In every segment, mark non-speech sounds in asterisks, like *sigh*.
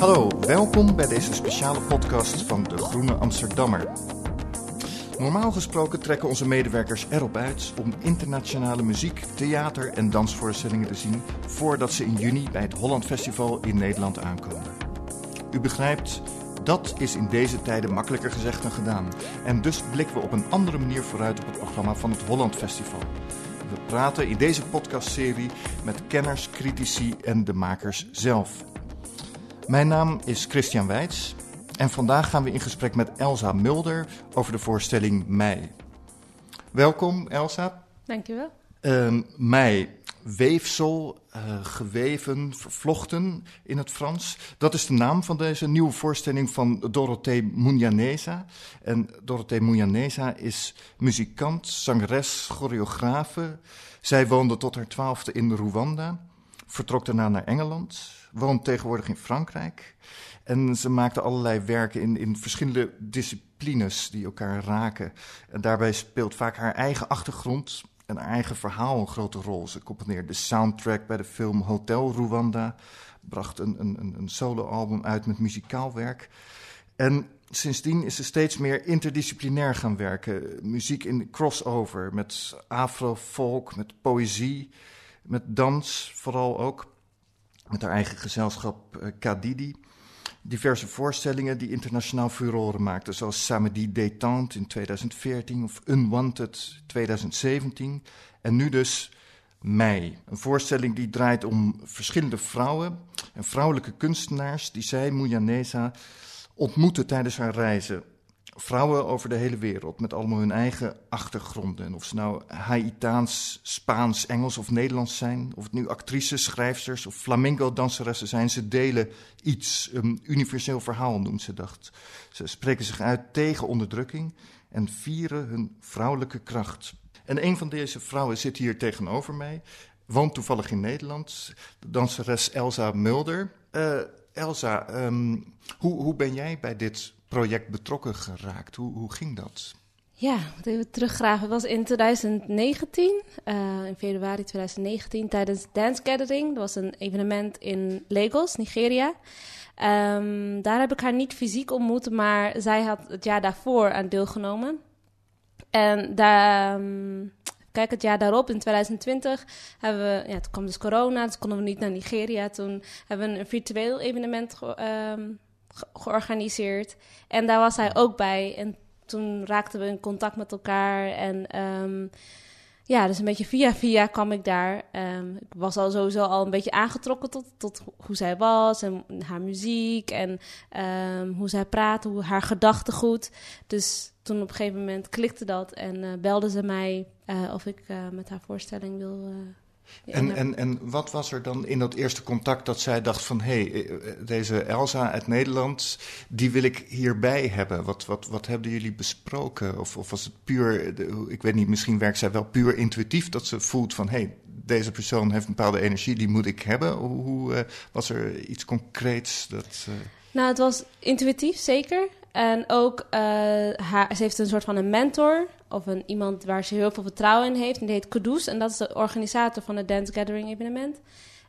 Hallo, welkom bij deze speciale podcast van De Groene Amsterdammer. Normaal gesproken trekken onze medewerkers erop uit om internationale muziek, theater en dansvoorstellingen te zien voordat ze in juni bij het Holland Festival in Nederland aankomen. U begrijpt, dat is in deze tijden makkelijker gezegd dan gedaan. En dus blikken we op een andere manier vooruit op het programma van het Holland Festival. We praten in deze podcastserie met kenners, critici en de makers zelf. Mijn naam is Christian Weits en vandaag gaan we in gesprek met Elsa Mulder over de voorstelling Mei. Welkom Elsa. Dankjewel. Uh, mei, weefsel, uh, geweven, vervlochten in het Frans. Dat is de naam van deze nieuwe voorstelling van Dorothee Munyaneza. En Dorothee Munyaneza is muzikant, zangeres, choreografe. Zij woonde tot haar twaalfde in Rwanda, vertrok daarna naar Engeland, woont tegenwoordig in Frankrijk. En ze maakte allerlei werken in, in verschillende disciplines die elkaar raken. En daarbij speelt vaak haar eigen achtergrond en haar eigen verhaal een grote rol. Ze componeerde de soundtrack bij de film Hotel Rwanda, bracht een, een, een soloalbum uit met muzikaal werk. En sindsdien is ze steeds meer interdisciplinair gaan werken. Muziek in crossover, met afro-folk, met poëzie, met dans vooral ook. Met haar eigen gezelschap uh, Kadidi. Diverse voorstellingen die internationaal furoren maakten, zoals Samedi Détente in 2014 of Unwanted 2017. En nu dus Mei, een voorstelling die draait om verschillende vrouwen en vrouwelijke kunstenaars die zij, Mujanesa, ontmoeten tijdens haar reizen. Vrouwen over de hele wereld met allemaal hun eigen achtergronden. En of ze nou Haïtaans, Spaans, Engels of Nederlands zijn, of het nu actrices, schrijfsters of flamenco-danseressen zijn, ze delen iets, een universeel verhaal noemt ze dat. Ze spreken zich uit tegen onderdrukking en vieren hun vrouwelijke kracht. En een van deze vrouwen zit hier tegenover mij, woont toevallig in Nederland, de danseres Elsa Mulder. Uh, Elsa, um, hoe, hoe ben jij bij dit project betrokken geraakt? Hoe, hoe ging dat? Ja, even teruggraven. Het was in 2019, uh, in februari 2019, tijdens Dance Gathering. Dat was een evenement in Lagos, Nigeria. Um, daar heb ik haar niet fysiek ontmoet, maar zij had het jaar daarvoor aan deelgenomen. En daar, um, kijk, het jaar daarop, in 2020, hebben we, ja, toen kwam dus corona, dus konden we niet naar Nigeria. Toen hebben we een virtueel evenement um, georganiseerd. En daar was hij ook bij. En toen raakten we in contact met elkaar. En um, ja, dus een beetje via via kwam ik daar. Um, ik was al sowieso al een beetje aangetrokken tot, tot hoe zij was en haar muziek en um, hoe zij praatte, hoe haar gedachtegoed. Dus toen op een gegeven moment klikte dat en uh, belde ze mij uh, of ik uh, met haar voorstelling wil en, en, en wat was er dan in dat eerste contact dat zij dacht van... hé, hey, deze Elsa uit Nederland, die wil ik hierbij hebben. Wat, wat, wat hebben jullie besproken? Of, of was het puur, ik weet niet, misschien werkt zij wel puur intuïtief... dat ze voelt van, hé, hey, deze persoon heeft een bepaalde energie, die moet ik hebben. Hoe, uh, was er iets concreets dat... Uh... Nou, het was intuïtief, zeker. En ook, uh, haar, ze heeft een soort van een mentor of een, iemand waar ze heel veel vertrouwen in heeft. En die heet Kudus en dat is de organisator van het Dance Gathering evenement.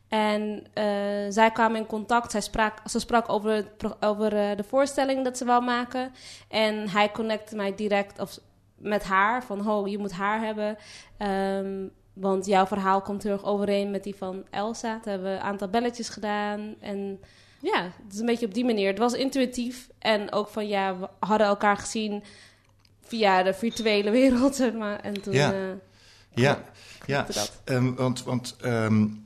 En uh, zij kwamen in contact. Zij sprak, ze sprak over, over uh, de voorstelling dat ze wou maken. En hij connecte mij direct of, met haar. Van, ho, je moet haar hebben. Um, want jouw verhaal komt heel overeen met die van Elsa. Toen hebben we een aantal belletjes gedaan. En ja, het is een beetje op die manier. Het was intuïtief. En ook van, ja, we hadden elkaar gezien via de virtuele *laughs* wereld, zeg maar. En toen, ja, uh, ja, ja. Um, want, want um,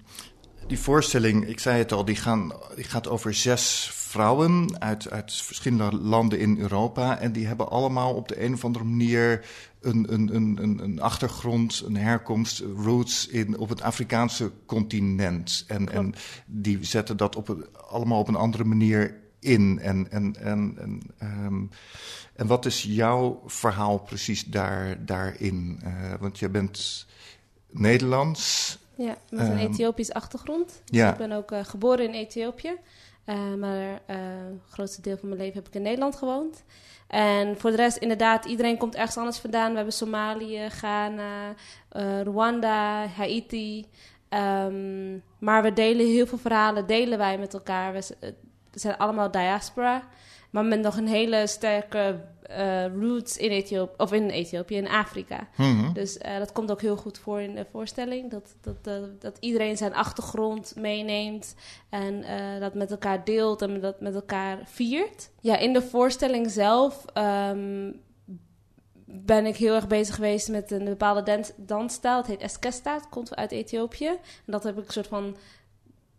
die voorstelling, ik zei het al, die, gaan, die gaat over zes vrouwen uit, uit verschillende landen in Europa. En die hebben allemaal op de een of andere manier een, een, een, een achtergrond, een herkomst, roots in, op het Afrikaanse continent. En, en die zetten dat op een, allemaal op een andere manier in. En, en, en, en, um, en wat is jouw verhaal precies daar, daarin? Uh, want je bent Nederlands. Ja, met een um, Ethiopisch achtergrond. Ja. Ik ben ook uh, geboren in Ethiopië. Uh, maar het grootste deel van mijn leven heb ik in Nederland gewoond. En voor de rest, inderdaad, iedereen komt ergens anders vandaan. We hebben Somalië, Ghana, Rwanda, Haiti. Um, maar we delen heel veel verhalen, delen wij met elkaar. We, zijn allemaal diaspora. Maar met nog een hele sterke uh, roots in Ethiopië, of in Ethiopië, in Afrika. Mhm. Dus uh, dat komt ook heel goed voor in de voorstelling. Dat, dat, dat, dat iedereen zijn achtergrond meeneemt en uh, dat met elkaar deelt en dat met elkaar viert. Ja, in de voorstelling zelf um, ben ik heel erg bezig geweest met een bepaalde dans, dansstijl. Het heet Eskesta, het komt uit Ethiopië. En dat heb ik een soort van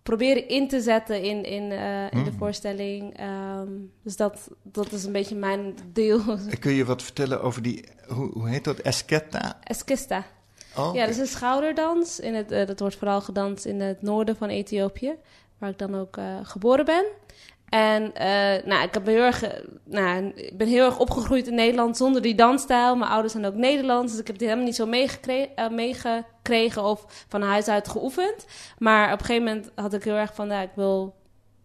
proberen in te zetten in, in, uh, in de voorstelling. Um, dus dat, dat is een beetje mijn deel. *laughs* Kun je wat vertellen over die, hoe, hoe heet dat, Esketa? Eskista. Oh, Ja, dat is een schouderdans. In het, uh, dat wordt vooral gedanst in het noorden van Ethiopië, waar ik dan ook uh, geboren ben. En uh, nou, ik heb heel erg, nou, ik ben heel erg opgegroeid in Nederland zonder die dansstijl. Mijn ouders zijn ook Nederlands, dus ik heb dit helemaal niet zo meegekregen, uh, meegekregen of van huis uit geoefend. Maar op een gegeven moment had ik heel erg van, ja, ik wil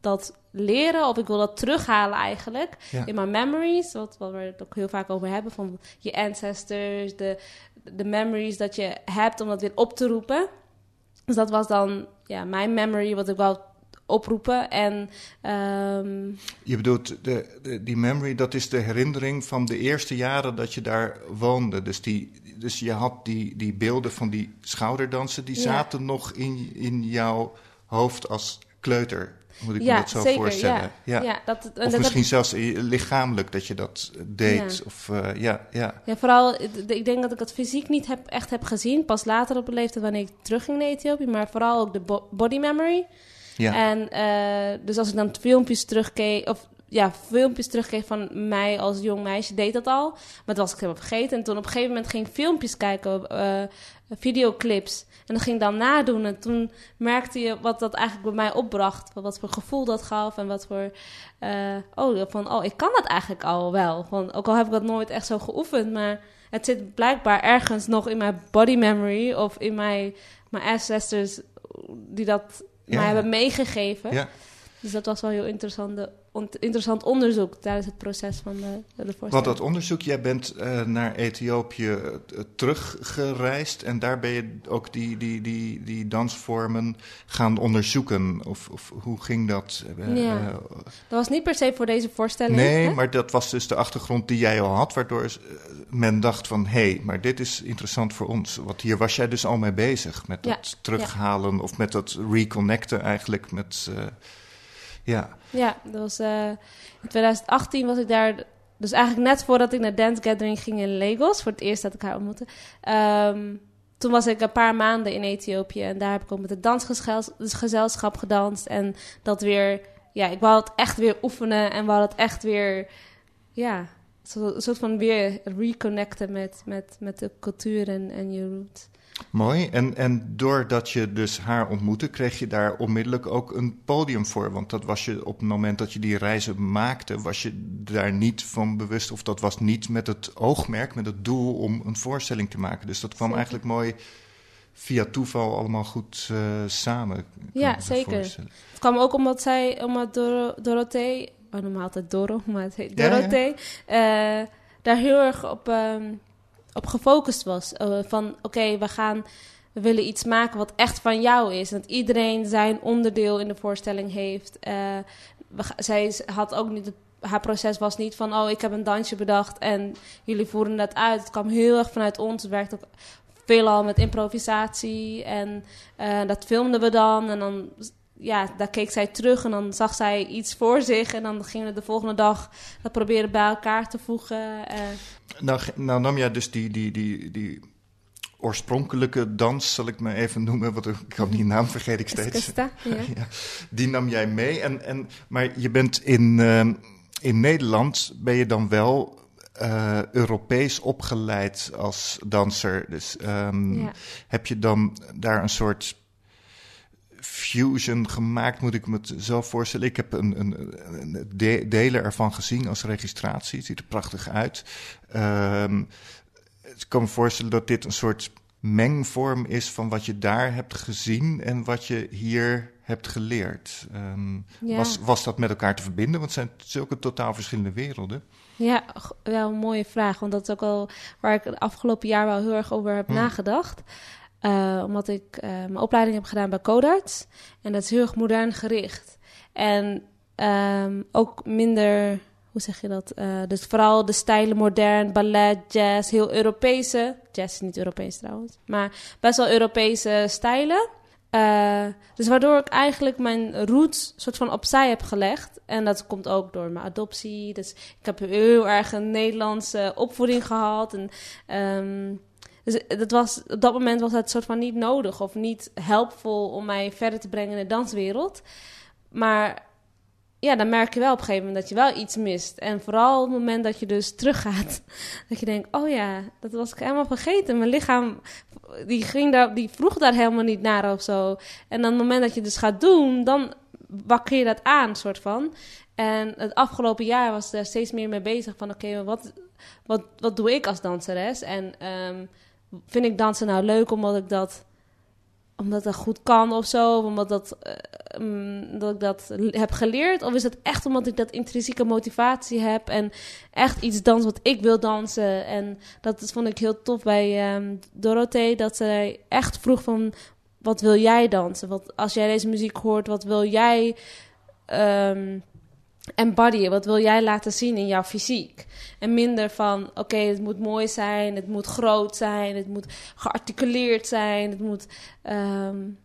dat leren of ik wil dat terughalen eigenlijk Ja. in mijn memories. Wat, wat we het ook heel vaak over hebben van je ancestors, de, de memories dat je hebt om dat weer op te roepen. Dus dat was dan ja, mijn memory wat ik wou oproepen. En um, Je bedoelt, de, de, die memory, dat is de herinnering van de eerste jaren dat je daar woonde. Dus, die, dus je had die, die beelden van die schouderdansen, die Ja. zaten nog in, in jouw hoofd als kleuter. Moet ik ja, me dat zo zeker. voorstellen? Ja. Ja, dat, en Of dat misschien zelfs eh, lichamelijk dat je dat deed. Ja. Of, uh, ja, ja. Ja, vooral, ik denk dat ik het fysiek niet heb, echt heb gezien. Pas later op de leeftijd wanneer ik terugging naar Ethiopië. Maar vooral ook de bo body memory. En uh, dus als ik dan filmpjes terugkeek, of ja, filmpjes terugkeek van mij als jong meisje, deed dat al. Maar dat was ik helemaal vergeten. En toen op een gegeven moment ging ik filmpjes kijken, uh, videoclips. En dat ging dan nadoen. En toen merkte je wat dat eigenlijk bij mij opbracht. Wat voor gevoel dat gaf en wat voor... Uh, oh, van, oh, ik kan dat eigenlijk al wel. Van, ook al heb ik dat nooit echt zo geoefend, maar... Het zit blijkbaar ergens nog in mijn body memory of in mijn, mijn ancestors die dat. Mij hebben meegegeven. ja. Dus dat was wel heel interessante, interessant onderzoek tijdens het proces van de, de voorstelling. Want dat onderzoek, jij bent uh, naar Ethiopië uh, teruggereisd en daar ben je ook die, die, die, die dansvormen gaan onderzoeken. Of, of hoe ging dat? Uh, ja. dat was niet per se voor deze voorstelling. Nee, hè? maar dat was dus de achtergrond die jij al had, waardoor men dacht van hé, hey, maar dit is interessant voor ons. Want hier was jij dus al mee bezig met Ja, dat terughalen of met dat reconnecten eigenlijk met. Ja. Ja, dat was, uh, in 2018 was ik daar. Dus eigenlijk net voordat ik naar Dance Gathering ging in Lagos, voor het eerst dat ik haar ontmoette. Um, toen was ik een paar maanden in Ethiopië en daar heb ik ook met het dansgezelschap gedanst. En dat weer, ja, ik wou het echt weer oefenen en wou het echt weer, ja, een soort van weer reconnecten met, met, met de cultuur en, en je roots. Mooi. En, en doordat je dus haar ontmoette, kreeg je daar onmiddellijk ook een podium voor. Want dat was je op het moment dat je die reizen maakte, was je daar niet van bewust. Of dat was niet met het oogmerk, met het doel om een voorstelling te maken. Dus dat kwam zeker. eigenlijk mooi via toeval allemaal goed uh, samen. Ja, zeker. Het kwam ook omdat zij, omdat Dor Dorothee, oh, normaal altijd Doro, maar het heet Dorothee, ja, ja. Uh, daar heel erg op. Um, op gefocust was. Uh, van oké, we gaan, we willen iets maken wat echt van jou is. Dat iedereen zijn onderdeel in de voorstelling heeft. We, zij had ook niet, haar proces was niet van oh, ik heb een dansje bedacht en jullie voeren dat uit. Het kwam heel erg vanuit ons. Het werkt ook veelal met improvisatie en uh, dat filmden we dan en dan ja, daar keek zij terug en dan zag zij iets voor zich. En dan gingen we de volgende dag dat proberen bij elkaar te voegen. Uh. Nou, nou nam jij dus die, die, die, die oorspronkelijke dans, zal ik me even noemen, want ik kan die naam vergeet ik steeds. Eskesta, ja. *laughs* ja, die nam jij mee. En, en, maar je bent in, uh, in Nederland, ben je dan wel uh, Europees opgeleid als danser. Dus um, ja. heb je dan daar een soort fusion gemaakt, moet ik me het zo voorstellen. Ik heb een, een, een de, delen ervan gezien als registratie. Het ziet er prachtig uit. Um, ik kan me voorstellen dat dit een soort mengvorm is van wat je daar hebt gezien en wat je hier hebt geleerd. Um, ja. was, was dat met elkaar te verbinden? Want het zijn zulke totaal verschillende werelden. Ja, wel een mooie vraag. Want dat is ook al waar ik het afgelopen jaar wel heel erg over heb hmm. nagedacht. Uh, omdat ik uh, mijn opleiding heb gedaan bij Codarts. En dat is heel erg modern gericht. En ehm, ook minder, hoe zeg je dat? Uh, dus vooral de stijlen modern, ballet, jazz, heel Europese. Jazz is niet Europees trouwens, maar best wel Europese stijlen. Dus waardoor ik eigenlijk mijn roots soort van opzij heb gelegd. En dat komt ook door mijn adoptie. Dus ik heb heel erg een Nederlandse opvoeding gehad. En, um, dus dat was, op dat moment was het soort van niet nodig of niet helpvol om mij verder te brengen in de danswereld. Maar ja, dan merk je wel op een gegeven moment dat je wel iets mist. En vooral op het moment dat je dus teruggaat, *laughs* dat je denkt, oh ja, dat was ik helemaal vergeten. Mijn lichaam, die, ging daar, die vroeg daar helemaal niet naar of zo. En dan het moment dat je dus gaat doen, dan wakker je dat aan, soort van. En het afgelopen jaar was er steeds meer mee bezig van, oké, wat, wat, wat doe ik als danseres? En um, vind ik dansen nou leuk omdat ik dat omdat dat goed kan of zo, of omdat dat, uh, dat ik dat heb geleerd? Of is het echt omdat ik dat intrinsieke motivatie heb en echt iets dans wat ik wil dansen? En dat vond ik heel tof bij um, Dorothee, dat zij echt vroeg van, wat wil jij dansen? Wat, als jij deze muziek hoort, wat wil jij um, embodyen? Wat wil jij laten zien in jouw fysiek? En minder van, oké, het moet mooi zijn, het moet groot zijn, het moet gearticuleerd zijn, het moet... Um,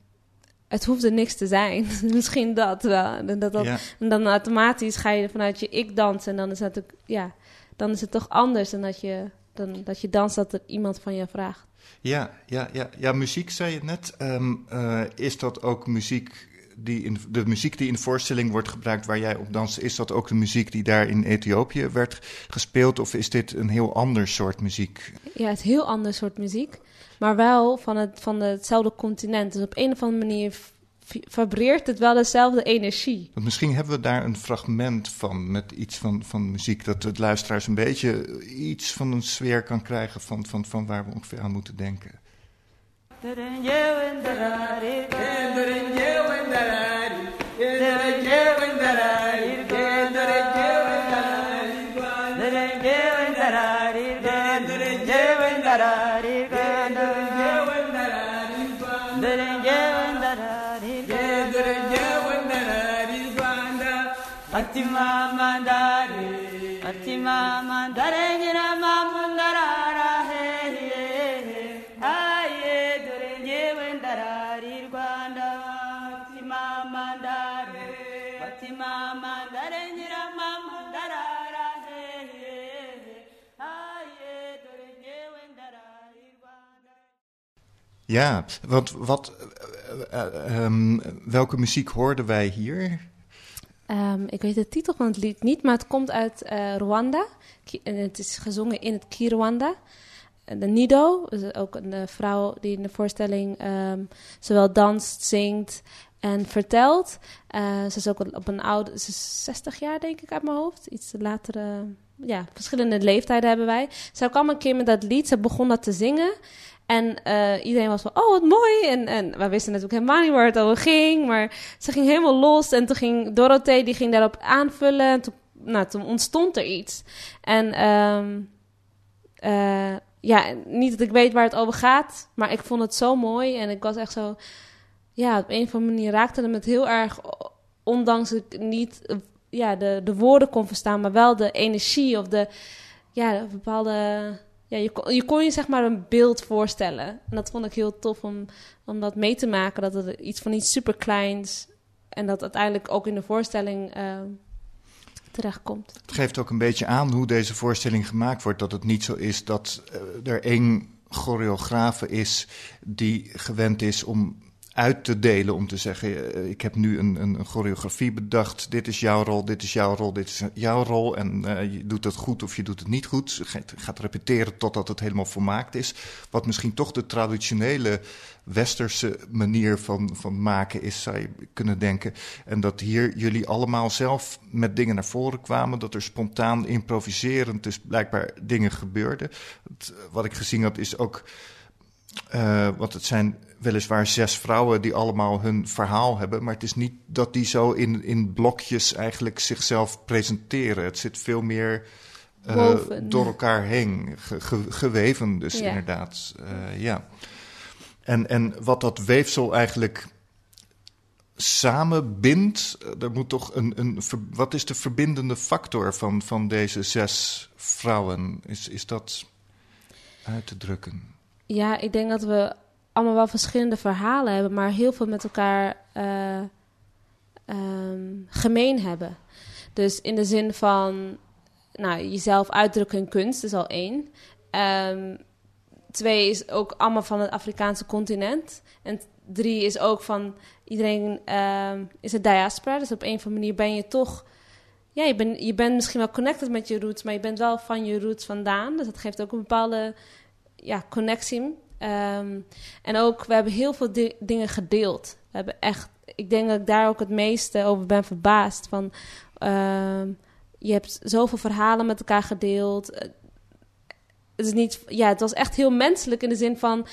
het hoeft er niks te zijn. *laughs* Misschien dat wel. En, dat, en dan automatisch ga je vanuit je ik dansen. En dan is, het, ja, dan is het toch anders dan dat je, dan, dat je danst dat er iemand van je vraagt. Ja, ja, ja, ja muziek zei je net. Um, uh, is dat ook muziek die in, de muziek die in de voorstelling wordt gebruikt waar jij op danst, is dat ook de muziek die daar in Ethiopië werd gespeeld? Of is dit een heel ander soort muziek? Ja, het is een heel ander soort muziek. Maar wel van, het, van hetzelfde continent. Dus op een of andere manier vibreert het wel dezelfde energie. Want misschien hebben we daar een fragment van met iets van, van muziek, dat het luisteraars een beetje iets van een sfeer kan krijgen van, van, van waar we ongeveer aan moeten denken. Atima mandare, atima mandare, Ja, want wat, uh, uh, um, welke muziek hoorden wij hier? Um, ik weet de titel van het lied niet, maar het komt uit Rwanda. En het is gezongen in het Kirwanda. De Nido, ook een vrouw die in de voorstelling um, zowel danst, zingt en vertelt. Ze is ook op een oude, ze is 60 jaar denk ik uit mijn hoofd. Iets latere, ja, verschillende leeftijden hebben wij. Ze kwam een keer met dat lied, ze begon dat te zingen. En uh, iedereen was van, oh wat mooi. En, en wij wisten natuurlijk helemaal niet waar het over ging. Maar ze ging helemaal los. En toen ging Dorothee, die ging daarop aanvullen. En toen, nou, toen ontstond er iets. En um, uh, ja, niet dat ik weet waar het over gaat. Maar ik vond het zo mooi. En ik was echt zo... Ja, op een of andere manier raakte het me heel erg... Ondanks ik niet ja, de, de woorden kon verstaan. Maar wel de energie of de... Ja, bepaalde ja, je, kon, je kon je zeg maar een beeld voorstellen. En dat vond ik heel tof om, om dat mee te maken. Dat het iets van iets superkleins... en dat uiteindelijk ook in de voorstelling uh, terechtkomt. Het geeft ook een beetje aan hoe deze voorstelling gemaakt wordt. Dat het niet zo is dat uh, er één choreografe is... die gewend is om uit te delen om te zeggen: eh, Ik heb nu een, een, choreografie bedacht. Dit is jouw rol, dit is jouw rol, dit is jouw rol. En uh, je doet het goed of je doet het niet goed. Je gaat repeteren totdat het helemaal volmaakt is. Wat misschien toch de traditionele westerse manier van, van maken is, zou je kunnen denken. En dat hier jullie allemaal zelf met dingen naar voren kwamen. Dat er spontaan improviserend dus blijkbaar dingen gebeurden. Het, wat ik gezien heb is ook. Uh, het zijn weliswaar zes vrouwen die allemaal hun verhaal hebben. Maar het is niet dat die zo in, in blokjes eigenlijk zichzelf presenteren. Het zit veel meer uh, door elkaar heen, ge, ge, geweven dus ja. inderdaad. Uh, ja. En, en wat dat weefsel eigenlijk samenbindt. Er moet toch een, een. Wat is de verbindende factor van, van deze zes vrouwen? Is, is dat uit te drukken? Ja, ik denk dat we allemaal wel verschillende verhalen hebben, maar heel veel met elkaar uh, um, gemeen hebben. Dus in de zin van nou, jezelf uitdrukken in kunst is al één. Um, twee is ook allemaal van het Afrikaanse continent. En drie is ook van iedereen um, is het diaspora. Dus op een of andere manier ben je toch... Ja, je, ben, je bent misschien wel connected met je roots, maar je bent wel van je roots vandaan. Dus dat geeft ook een bepaalde ja, connectie. Um, en ook, we hebben heel veel di dingen gedeeld. We hebben echt, ik denk dat ik daar ook het meeste over ben verbaasd. Van, um, je hebt zoveel verhalen met elkaar gedeeld. Het, is niet, ja, het was echt heel menselijk in de zin van...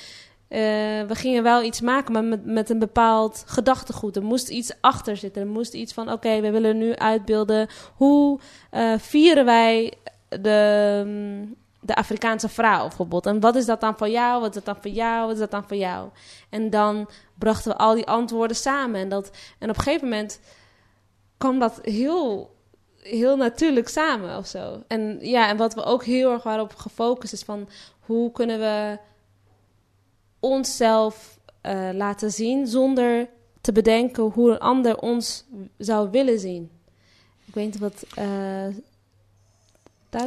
Uh, we gingen wel iets maken, maar met, met een bepaald gedachtegoed. Er moest iets achter zitten. Er moest iets van: oké, we willen nu uitbeelden. Hoe uh, vieren wij de, de Afrikaanse vrouw bijvoorbeeld. En wat is dat dan voor jou? Wat is dat dan voor jou? Wat is dat dan voor jou? En dan brachten we al die antwoorden samen. En, dat, en op een gegeven moment kwam dat heel, heel natuurlijk samen of zo. En ja, en wat we ook heel erg waren op gefocust is van hoe kunnen we onszelf uh, laten zien zonder te bedenken hoe een ander ons zou willen zien. Ik weet niet wat. Uh,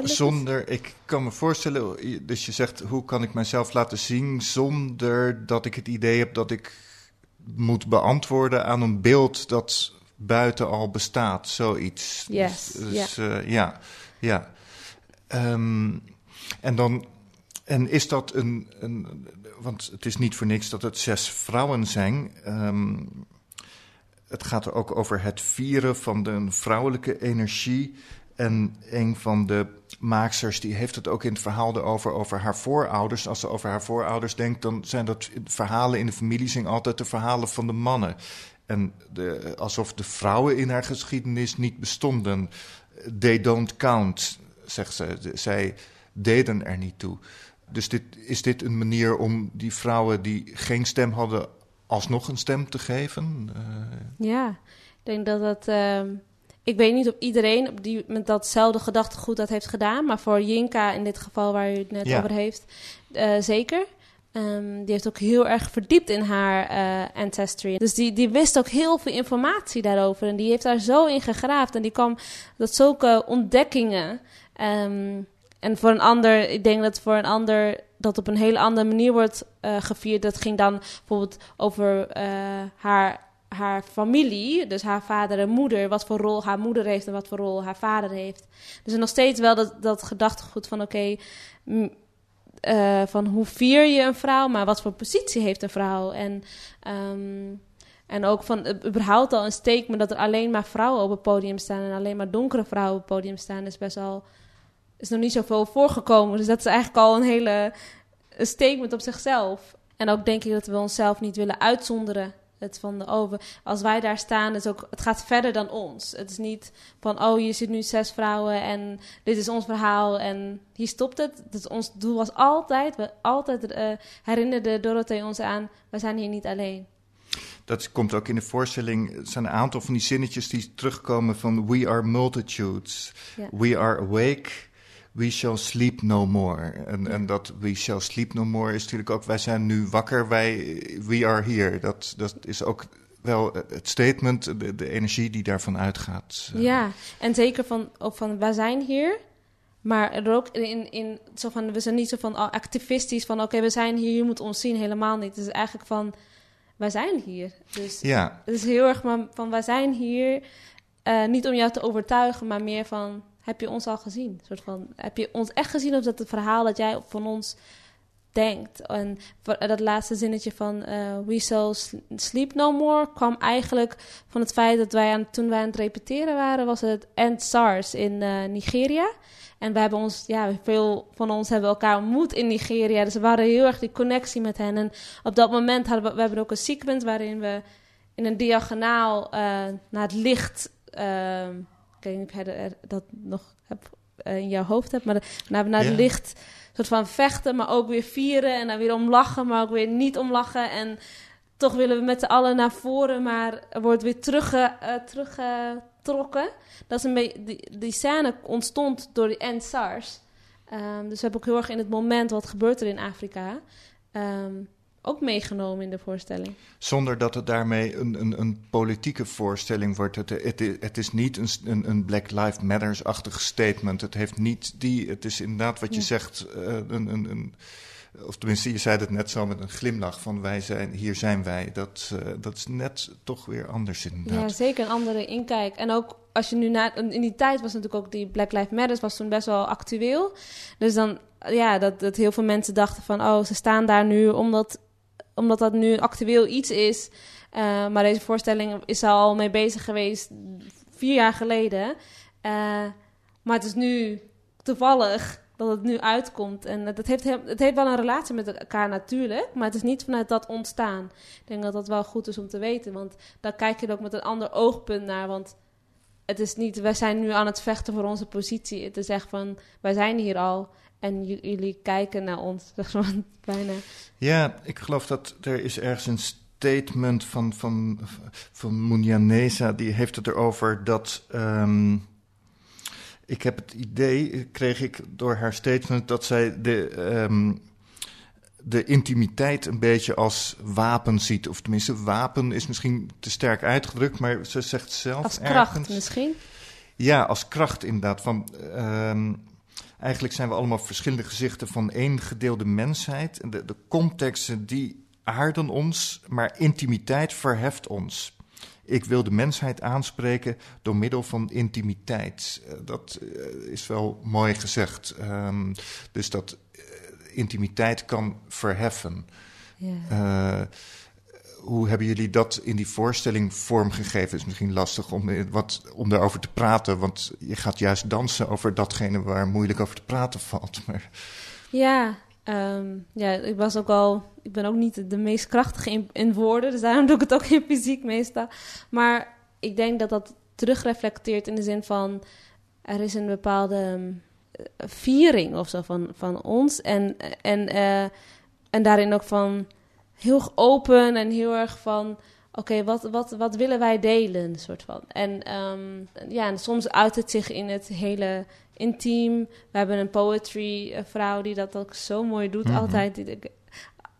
zonder, ik kan me voorstellen, dus je zegt hoe kan ik mezelf laten zien zonder dat ik het idee heb dat ik moet beantwoorden aan een beeld dat buiten al bestaat, zoiets. Yes, dus, dus uh, ja, ja. Um, en dan, en is dat een, een, want het is niet voor niks dat het zes vrouwen zijn. Um, het gaat er ook over het vieren van de vrouwelijke energie. En een van de maaksters die heeft het ook in het verhaal erover, over haar voorouders. Als ze over haar voorouders denkt, dan zijn dat verhalen in de familie zijn altijd de verhalen van de mannen. En de, alsof de vrouwen in haar geschiedenis niet bestonden. They don't count, zegt ze. Zij deden er niet toe. Dus dit, is dit een manier om die vrouwen die geen stem hadden, alsnog een stem te geven? Uh... Ja, ik denk dat dat. Uh ik weet niet of iedereen op die, met datzelfde gedachtegoed dat heeft gedaan. Maar voor Jinka in dit geval waar u het net over heeft, uh, zeker. Um, die heeft ook heel erg verdiept in haar uh, ancestry. Dus die, die wist ook heel veel informatie daarover. En die heeft daar zo in gegraafd. En die kwam dat zulke ontdekkingen. Um, en voor een ander, ik denk dat voor een ander dat op een hele andere manier wordt uh, gevierd. Dat ging dan bijvoorbeeld over haar haar familie, dus haar vader en moeder, wat voor rol haar moeder heeft en wat voor rol haar vader heeft. Dus nog steeds wel dat, dat gedachtegoed van oké, uh, van hoe vier je een vrouw, maar wat voor positie heeft een vrouw? En, um, en ook van überhaupt al een statement dat er alleen maar vrouwen op het podium staan en alleen maar donkere vrouwen op het podium staan, is best wel, is nog niet zoveel voorgekomen. Dus dat is eigenlijk al een hele statement op zichzelf. En ook denk ik dat we onszelf niet willen uitzonderen het van de over. Als wij daar staan, is ook, het gaat verder dan ons. Het is niet van, oh, je zit nu zes vrouwen en dit is ons verhaal en hier stopt het. Dus ons doel was altijd, we altijd uh, herinnerde Dorothee ons aan, we zijn hier niet alleen. Dat komt ook in de voorstelling. Het zijn een aantal van die zinnetjes die terugkomen van We are multitudes. Ja. We are awake we shall sleep no more. En, en dat we shall sleep no more is natuurlijk ook, wij zijn nu wakker, wij, we are here. Dat, dat is ook wel het statement, de, de energie die daarvan uitgaat. Ja, en zeker van, ook van wij zijn hier. Maar er ook in, in zo van, we zijn niet zo van oh, activistisch van oké, we zijn hier, je moet ons zien. Helemaal niet. Het is eigenlijk van, wij zijn hier. Dus ja. het is heel erg maar van, wij zijn hier. Uh, niet om jou te overtuigen, maar meer van, heb je ons al gezien? Soort van, heb je ons echt gezien of dat het verhaal dat jij van ons denkt? En dat laatste zinnetje van uh, We shall sleep no more kwam eigenlijk van het feit dat wij aan, toen wij aan het repeteren waren, was het End SARS in uh, Nigeria. En we hebben ons, ja, veel van ons hebben elkaar ontmoet in Nigeria. Dus we waren heel erg die connectie met hen. En op dat moment hadden we, we hebben ook een sequence waarin we in een diagonaal uh, naar het licht ehm, weet niet of jij dat nog heb, uh, in jouw hoofd hebt, maar naar, naar het licht soort van vechten, maar ook weer vieren en dan weer om lachen, maar ook weer niet om lachen. En toch willen we met z'n allen naar voren, maar er wordt weer uh, teruggetrokken. Dat is een beetje, die, die scène ontstond door die end SARS. Um, dus we hebben ook heel erg in het moment wat gebeurt er in Afrika. Um, ook meegenomen in de voorstelling. Zonder dat het daarmee een, een, een politieke voorstelling wordt. Het, het, het is niet een, een, Black Lives Matters-achtig statement. Het heeft niet die. Het is inderdaad wat je zegt. Uh, een, een, een, of tenminste, je zei het net zo met een glimlach: van wij zijn, hier zijn wij. Dat, uh, dat is net toch weer anders inderdaad. Ja, zeker een andere inkijk. En ook als je nu naar. In die tijd was natuurlijk ook die Black Lives Matters was toen best wel actueel. Dus dan. Ja, dat, dat heel veel mensen dachten van, oh, ze staan daar nu omdat omdat dat nu actueel iets is. Uh, maar deze voorstelling is al mee bezig geweest vier jaar geleden. Uh, maar het is nu toevallig dat het nu uitkomt. En het heeft, het heeft wel een relatie met elkaar natuurlijk, maar het is niet vanuit dat ontstaan. Ik denk dat dat wel goed is om te weten, want dan kijk je er ook met een ander oogpunt naar. Want het is niet, wij zijn nu aan het vechten voor onze positie. Het is echt van, wij zijn hier al. En jullie kijken naar ons, *laughs* zeg maar, bijna. Ja, ik geloof dat er is ergens een statement van, van, van Munyaneza, die heeft het erover dat... Um, ik heb het idee, kreeg ik door haar statement, dat zij de, um, de intimiteit een beetje als wapen ziet. Of tenminste, wapen is misschien te sterk uitgedrukt, maar ze zegt zelf Als kracht misschien? Ja, als kracht inderdaad. Van, um, Eigenlijk zijn we allemaal verschillende gezichten van één gedeelde mensheid. En de, de contexten die aarden ons, maar intimiteit verheft ons. Ik wil de mensheid aanspreken door middel van intimiteit. Uh, dat uh, is wel mooi gezegd. Um, dus dat uh, intimiteit kan verheffen. Yeah hoe hebben jullie dat in die voorstelling vormgegeven? Is misschien lastig om, eh, wat, om daarover te praten, want je gaat juist dansen over datgene waar moeilijk over te praten valt. Maar... Ja, um, ja, ik was ook al, ik ben ook niet de meest krachtige in, woorden, dus daarom doe ik het ook in fysiek meestal. Maar ik denk dat dat terugreflecteert in de zin van er is een bepaalde um, viering of zo van, van ons en, en, uh, en daarin ook van heel open en heel erg van... Oké, wat, wat, wat willen wij delen, soort van. En um, ja, en soms uit het zich in het hele intiem. We hebben een poetry eh, vrouw die dat ook zo mooi doet, mm altijd.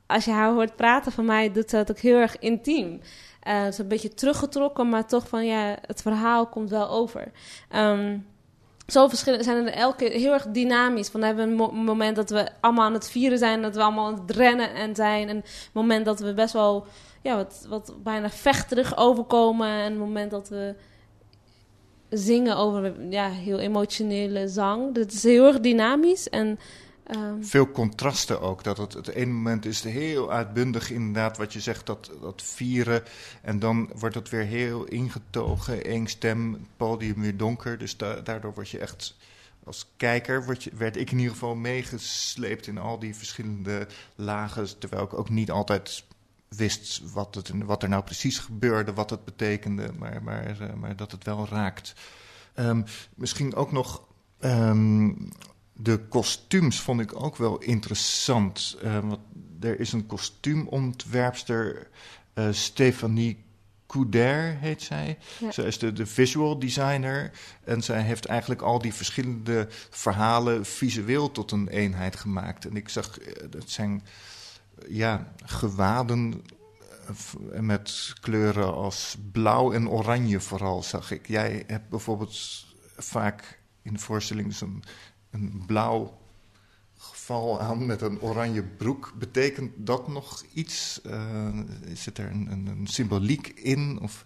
Als je haar hoort praten van mij, doet ze dat ook heel erg intiem. Uh, het is een beetje teruggetrokken, maar toch van ja, het verhaal komt wel over. Um, zo verschillend zijn er elke heel erg dynamisch. Van, hebben we een moment dat we allemaal aan het vieren zijn, dat we allemaal aan het rennen en zijn. Een moment dat we best wel ja, wat, wat bijna vechterig overkomen. En een moment dat we zingen over ja, heel emotionele zang. Dat is heel erg dynamisch. En Um, Veel contrasten ook. Dat het, het ene moment is heel uitbundig, inderdaad, wat je zegt, dat, dat vieren. En dan wordt het weer heel ingetogen, één stem, het podium weer donker. Dus da daardoor word je echt, als kijker, word werd ik in ieder geval meegesleept in al die verschillende lagen. Terwijl ik ook niet altijd wist wat, het, wat er nou precies gebeurde, wat het betekende. Maar, maar, uh, maar dat het wel raakt. Um, misschien ook nog. Um, de kostuums vond ik ook wel interessant. Uh, want er is een kostuumontwerpster, uh, Stephanie Couder heet zij. Ja. Zij is de, de visual designer. En zij heeft eigenlijk al die verschillende verhalen visueel tot een eenheid gemaakt. En ik zag, uh, dat zijn ja, gewaden met kleuren als blauw en oranje vooral, zag ik. Jij hebt bijvoorbeeld vaak in de voorstelling zo'n een blauw geval aan met een oranje broek. Betekent dat nog iets? Uh, zit er een, een, een, symboliek in? Of...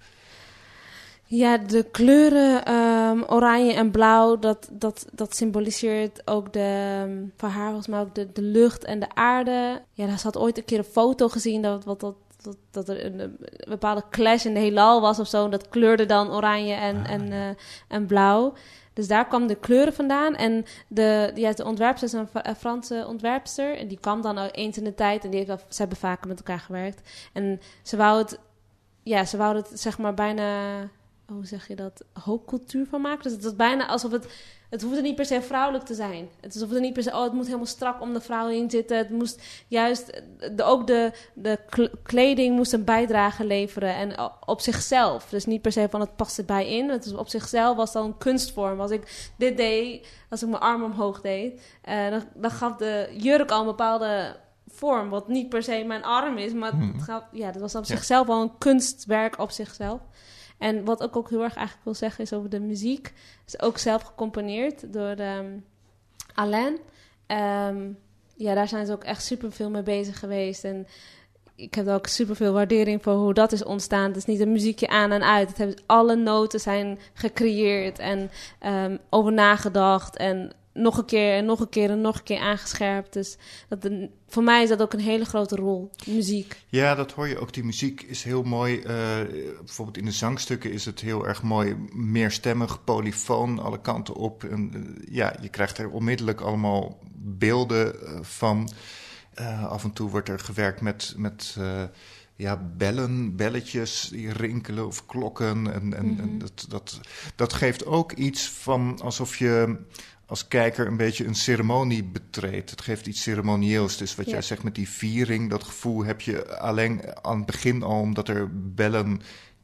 Ja, de kleuren um, oranje en blauw, dat, dat, dat symboliseert ook de, um, voor haar volgens mij ook de, de lucht en de aarde. Ja, daar had ooit een keer een foto gezien dat, wat, dat, dat, dat er een, een, bepaalde clash in de heelal was of zo. Dat kleurde dan oranje en, ah, en, uh, en blauw. Dus daar kwam de kleuren vandaan. En de, ja, de ontwerpster is een, Franse ontwerpster. En die kwam dan eens in de tijd. En die heeft ze hebben vaker met elkaar gewerkt. En ze wou het, ja, ze wou het zeg maar bijna hoe zeg je dat, hoogcultuur van maken. Dus het is bijna alsof het, het hoeft niet per se vrouwelijk te zijn. Het het niet per se, oh, het moet helemaal strak om de vrouw heen zitten. Het moest juist, de, ook de, de kleding moest een bijdrage leveren en op zichzelf. Dus niet per se van het past erbij in. Het is op zichzelf was dan een kunstvorm. Als ik dit deed, als ik mijn arm omhoog deed, uh, dan, dan gaf de jurk al een bepaalde vorm, wat niet per se mijn arm is, maar het hmm. gaat, ja, dat was op zichzelf wel een kunstwerk op zichzelf. En wat ik ook heel erg eigenlijk wil zeggen is over de muziek. Is ook zelf gecomponeerd door um, Alain. Um, ja, daar zijn ze ook echt super veel mee bezig geweest. En ik heb ook super veel waardering voor hoe dat is ontstaan. Het is niet een muziekje aan en uit. Het hebben, alle noten zijn gecreëerd en um, over nagedacht. En nog een keer en nog een keer en nog een keer aangescherpt. Dus dat voor mij is dat ook een hele grote rol, muziek. Ja, dat hoor je ook. Die muziek is heel mooi. Uh, bijvoorbeeld in de zangstukken is het heel erg mooi. Meerstemmig, polyfoon, alle kanten op. En, uh, ja, je krijgt er onmiddellijk allemaal beelden uh, van. af en toe wordt er gewerkt met... met ja, bellen, belletjes die rinkelen of klokken. En, en, en, mhm. dat, dat, dat geeft ook iets van alsof je als kijker een beetje een ceremonie betreedt. Het geeft iets ceremonieels. Dus wat jij zegt met die viering, dat gevoel heb je alleen aan het begin al, omdat er bellen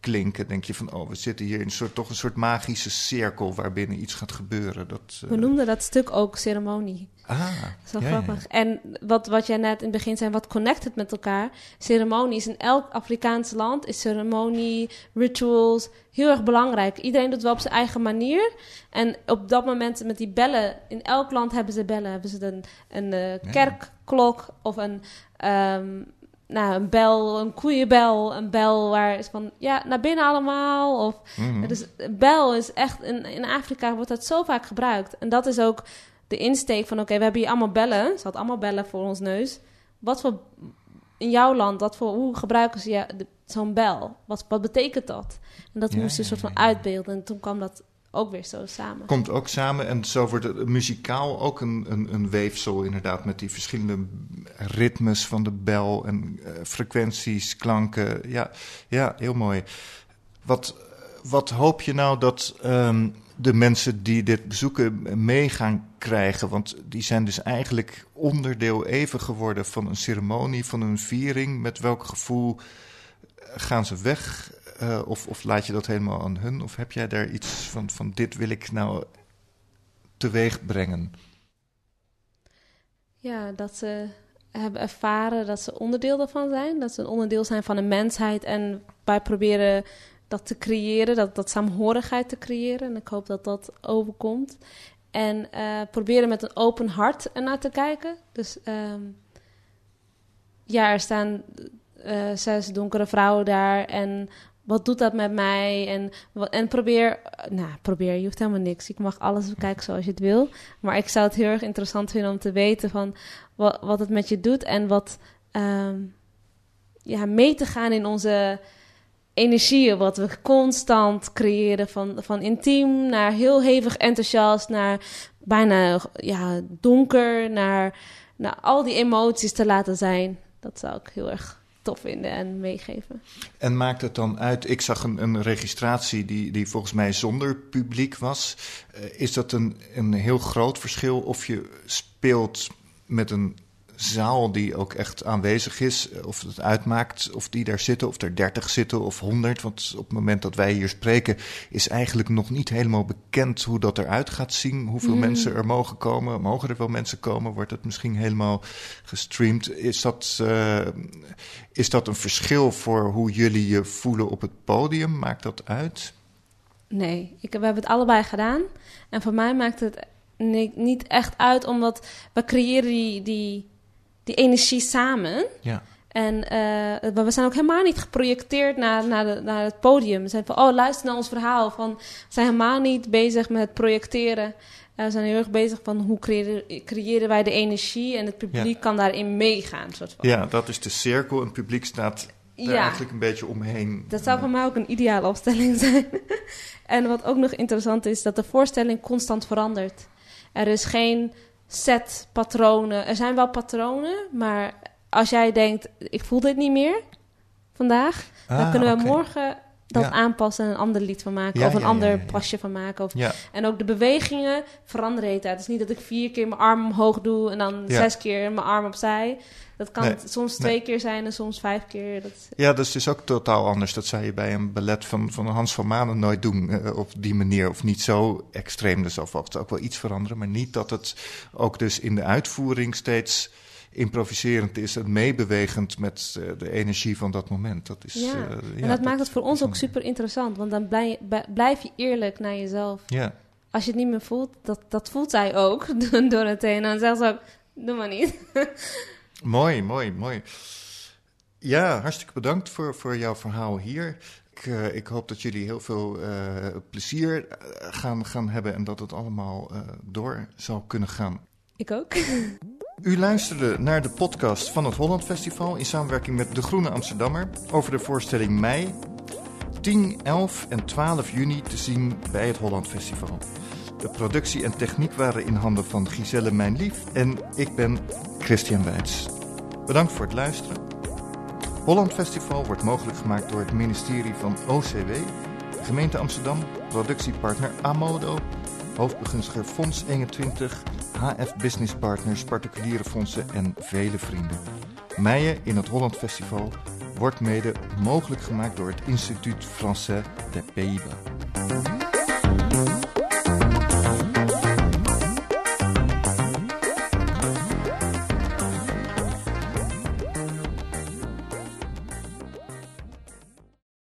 klinken. Denk je van, oh, we zitten hier in een soort, toch een soort magische cirkel waarbinnen iets gaat gebeuren. Dat, We noemden dat stuk ook ceremonie. Ah, zo grappig. En wat, wat jij net in het begin zei, wat connect het met elkaar? Ceremonie is in elk Afrikaans land, is ceremonie, rituals heel erg belangrijk. Iedereen doet wel op zijn eigen manier. En op dat moment met die bellen, in elk land hebben ze bellen. Hebben ze een, een uh, kerkklok of een, um, nou, een bel, een koeienbel, een bel waar is van ja, naar binnen allemaal. Of, mm Dus bel is echt, in, in Afrika wordt dat zo vaak gebruikt. En dat is ook de insteek van: oké, we hebben hier allemaal bellen. Ze had allemaal bellen voor ons neus. Wat voor in jouw land, wat voor, hoe gebruiken ze zo'n bel? Wat, wat betekent dat? En dat moest je een soort van uitbeelden. En toen kwam dat ook weer zo samen. Komt ook samen en zo wordt het muzikaal ook een, een, een weefsel inderdaad met die verschillende ritmes van de bel en uh, frequenties, klanken. Ja, ja, heel mooi. Wat, wat hoop je nou dat um, de mensen die dit bezoeken mee gaan krijgen. Want die zijn dus eigenlijk onderdeel even geworden van een ceremonie, van een viering. Met welk gevoel gaan ze weg? Uh, of, of laat je dat helemaal aan hun? Of heb jij daar iets van, van dit wil ik nou teweeg brengen? Ja, dat ze hebben ervaren dat ze onderdeel ervan zijn. Dat ze een onderdeel zijn van de mensheid. En wij proberen dat te creëren, dat, dat saamhorigheid te creëren. En ik hoop dat dat overkomt. En uh, proberen met een open hart ernaar te kijken. Dus um, ja, er staan uh, zes donkere vrouwen daar. En wat doet dat met mij? En, en probeer, nou, probeer, je hoeft helemaal niks. Ik mag alles bekijken zoals je het wil. Maar ik zou het heel erg interessant vinden om te weten van wat, wat het met je doet en wat, um, ja, mee te gaan in onze energieën wat we constant creëren. Van, van intiem naar heel hevig enthousiast, naar bijna ja, donker, naar, naar al die emoties te laten zijn. Dat zou ik heel erg tof vinden en meegeven. En maakt het dan uit? Ik zag een, een registratie die, die volgens mij zonder publiek was. Uh, is dat een, een heel groot verschil of je speelt met een zaal die ook echt aanwezig is, eh, of het uitmaakt of die daar zitten, of er 30 zitten of 100. Want op het moment dat wij hier spreken, is eigenlijk nog niet helemaal bekend hoe dat eruit gaat zien. Hoeveel mm. mensen er mogen komen. Mogen er wel mensen komen? Wordt het misschien helemaal gestreamd? Is dat, uh, is dat een verschil voor hoe jullie je voelen op het podium? Maakt dat uit? Nee, ik, we hebben het allebei gedaan. En voor mij maakt het niet echt uit, omdat we creëren die, die die energie samen. Ja. En uh, we zijn ook helemaal niet geprojecteerd naar, naar, de, naar het podium. We zijn van, oh, luister naar ons verhaal. Van, we zijn helemaal niet bezig met het projecteren. Uh, we zijn heel erg bezig van hoe creëren, creëren wij de energie en het publiek kan daarin meegaan. Soort van. Ja, dat is de cirkel en het publiek staat daar ja. eigenlijk een beetje omheen. Dat zou voor mij ook een ideale opstelling *laughs* zijn. en wat ook nog interessant is, dat de voorstelling constant verandert. Er is geen set patronen. Er zijn wel patronen, maar als jij denkt, ik voel dit niet meer vandaag, dan ah, kunnen we morgen dat Ja. aanpassen en een ander lied van maken. Ja, of een ja, ander pasje van maken. Of, En ook de bewegingen veranderen. Het is niet dat ik vier keer mijn arm omhoog doe en dan zes keer mijn arm opzij. Dat kan Nee, soms nee. twee keer zijn en soms vijf keer. Dat, ja, dus het is ook totaal anders. Dat zou je bij een ballet van, van Hans van Manen nooit doen eh, op die manier. Of niet zo extreem. Er zal vast ook wel iets veranderen. Maar niet dat het ook dus in de uitvoering steeds improviserend is en meebewegend met eh, de energie van dat moment. Dat is, Ja, eh, en dat, maakt het voor ons ook super interessant. Want dan blij- blijf je eerlijk naar jezelf. Ja, Als je het niet meer voelt, dat, dat voelt zij ook *laughs* door het heen. En dan zegt ze ook, doe maar niet. *laughs* mooi, mooi, mooi. Ja, hartstikke bedankt voor, voor jouw verhaal hier. Ik, eh, ik hoop dat jullie heel veel eh, plezier eh, gaan, gaan hebben en dat het allemaal door zal kunnen gaan. Ik ook. U luisterde naar de podcast van het Holland Festival in samenwerking met De Groene Amsterdammer over de voorstelling Mei 10, 11 en 12 juni te zien bij het Holland Festival. De productie en techniek waren in handen van Giselle Mijnlief en ik ben Christian Weits. Bedankt voor het luisteren. Holland Festival wordt mogelijk gemaakt door het ministerie van OCW, gemeente Amsterdam, productiepartner Amodo, hoofdbegunstiger Fonds 21, HF Business Partners, particuliere fondsen en vele vrienden. Meijen in het Holland Festival wordt mede mogelijk gemaakt door het Instituut Français des Pays-Bas.